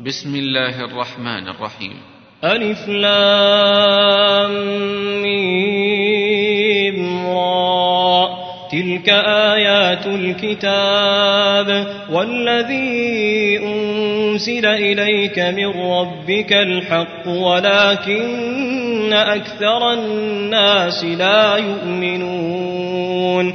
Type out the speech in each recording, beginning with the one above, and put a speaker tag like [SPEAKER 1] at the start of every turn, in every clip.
[SPEAKER 1] بسم الله الرحمن الرحيم.
[SPEAKER 2] ألف لام تلك آيات الكتاب. والذي أنزل إليك من ربك الحق ولكن أكثر الناس لا يؤمنون.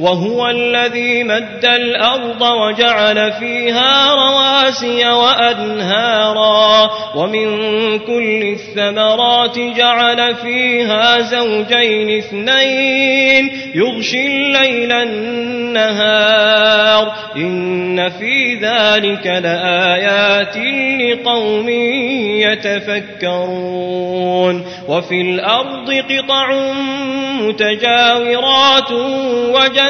[SPEAKER 2] وهو الذي مد الأرض وجعل فيها رواسي وأنهارا ومن كل الثمرات جعل فيها زوجين اثنين يغشي الليل النهار إن في ذلك لآيات لقوم يتفكرون وفي الأرض قطع متجاورات وجنات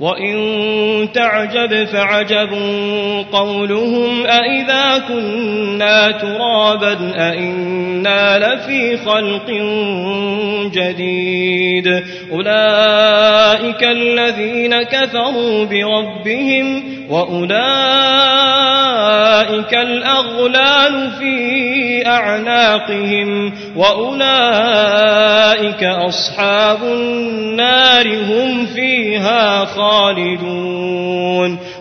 [SPEAKER 2] وإن تعجب فعجب قولهم أئذا كنا ترابا أئنا لفي خلق جديد أولئك الذين كفروا بربهم وأولئك الأغلال في أعناقهم وأولئك أصحاب النار هم فيها خالدون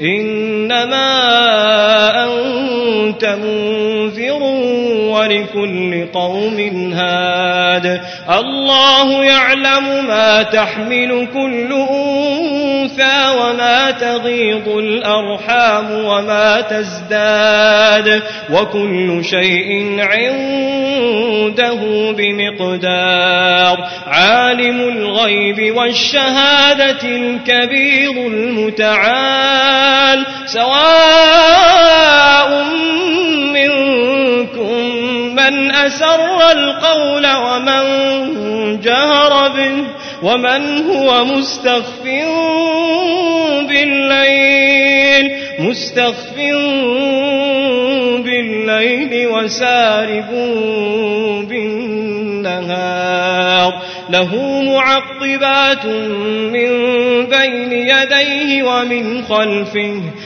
[SPEAKER 2] إنما أنت منذر ولكل قوم هاد. الله يعلم ما تحمل كل أنثى وما تغيض الأرحام وما تزداد وكل شيء عنده بمقدار عالم الغيب والشهادة الكبير المتعال سواء منكم من أسر القول ومن جهر به ومن هو مستخف بالليل؟ مستخف بالليل وسارب بالنهار. له معقبات من بين يديه ومن خلفه.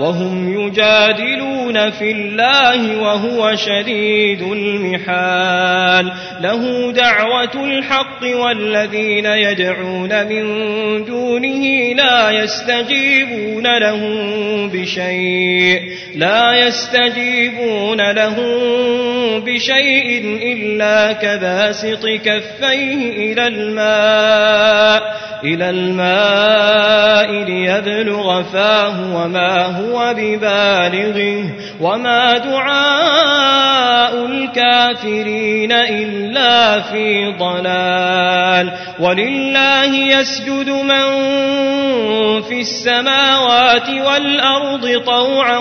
[SPEAKER 2] وهم يجادلون في الله وهو شديد المحال. له دعوة الحق والذين يدعون من دونه لا يستجيبون لهم بشيء. لا يستجيبون لهم بشيء إلا كباسط كفيه إلى الماء إلى الماء ليبلغ فاه وما هو ببالغه وما دعاء الكافرين إلا في ضلال. ولله يسجد من في السماوات والأرض طوعا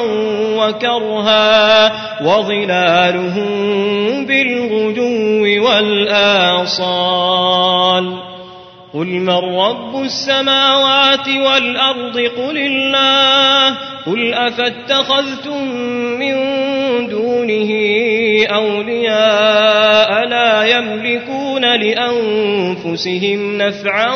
[SPEAKER 2] وكرها وظلالهم بالغدو والآصال قل من رب السماوات والأرض قل الله قل أفاتخذتم من دونه أولياء لا يملكون لأنفسهم نفعا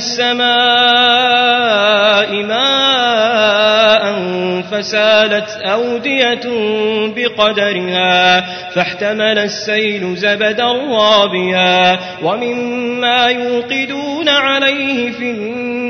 [SPEAKER 2] السماء ماء فسالت أودية بقدرها فاحتمل السيل زبدا رابيا ومما يوقدون عليه في النار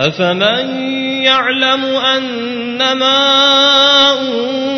[SPEAKER 2] أفمن يعلم أنما أنزل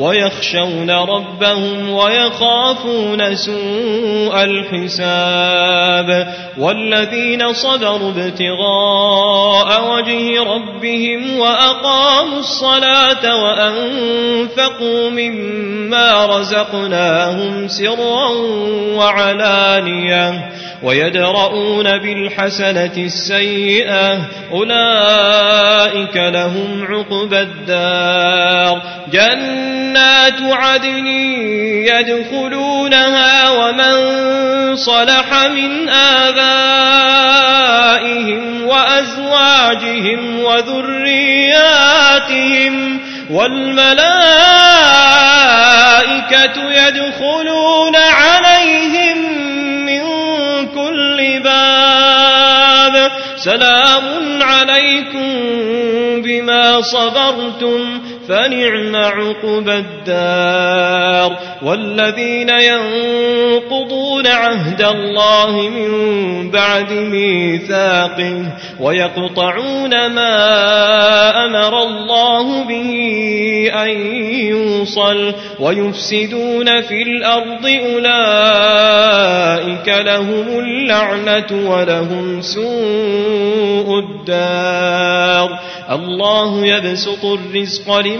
[SPEAKER 2] ويخشون ربهم ويخافون سوء الحساب والذين صبروا ابتغاء وجه ربهم وأقاموا الصلاة وأنفقوا مما رزقناهم سرا وعلانية ويدرؤون بالحسنة السيئة أولئك لهم عقبى الدار. جنات عدن يدخلونها ومن صلح من آبائهم وأزواجهم وذرياتهم والملائكة يدخلون عليهم سلام عليكم بما صبرتم فنعم عقبى الدار والذين ينقضون عهد الله من بعد ميثاقه ويقطعون ما أمر الله به أن يوصل ويفسدون في الأرض أولئك لهم اللعنة ولهم سوء الدار الله يبسط الرزق لمن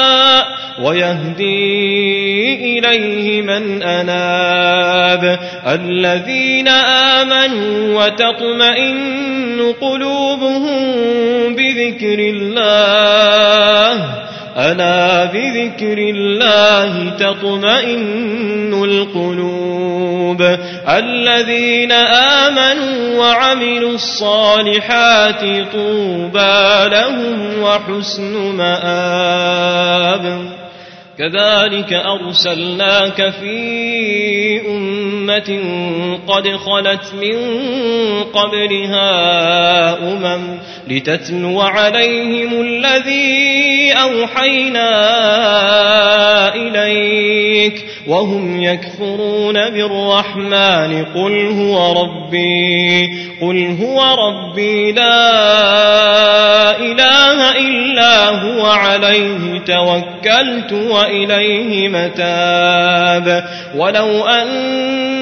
[SPEAKER 2] ويهدي إليه من أناب. الذين آمنوا وتطمئن قلوبهم بذكر الله. ألا بذكر الله تطمئن القلوب. الذين آمنوا وعملوا الصالحات طوبى لهم وحسن مآب. كذلك أرسلناك في أمة قد خلت من قبلها أمم لتتلو عليهم الذي أوحينا إليك وهم يكفرون بالرحمن قل هو ربي قل هو ربي لا إله إلا هو عليه توكلت وإليه متاب ولو أن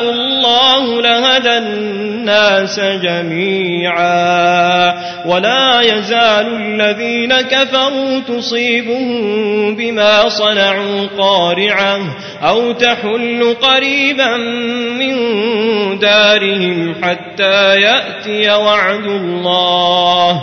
[SPEAKER 2] الله لهدى الناس جميعا. ولا يزال الذين كفروا تصيبهم بما صنعوا قارعة أو تحل قريبا من دارهم حتى يأتي وعد الله.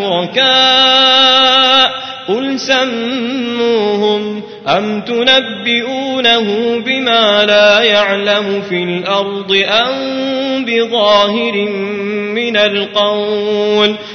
[SPEAKER 2] شركاء قل سموهم أم تنبئونه بما لا يعلم في الأرض أم بظاهر من القول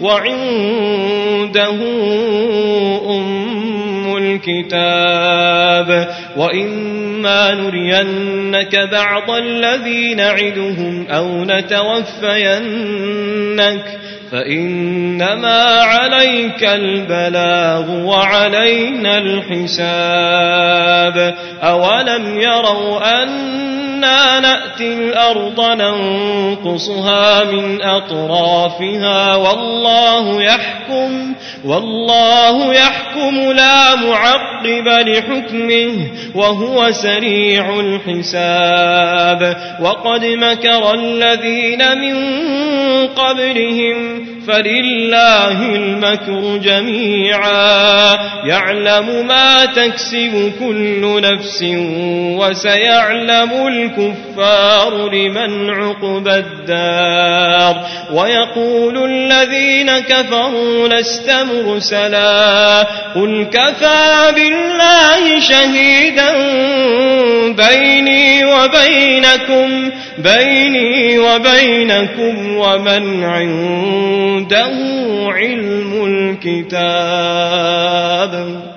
[SPEAKER 2] وعنده أم الكتاب وإما نرينك بعض الذي نعدهم أو نتوفينك فإنما عليك البلاغ وعلينا الحساب. أولم يروا أنا نأتي الأرض ننقصها من أطرافها؟ والله يحكم والله يحكم لا معقب لحكمه وهو سريع الحساب. وقد مكر الذين من قبلهم فلله المكر جميعا. يعلم ما تكسب كل نفس وسيعلم الكفار لمن عقبى الدار. ويقول الذين كفروا لست مرسلا. قل كفى بالله شهيدا بيني وبينكم. بيني وبينكم ومن عنده علم الكتاب.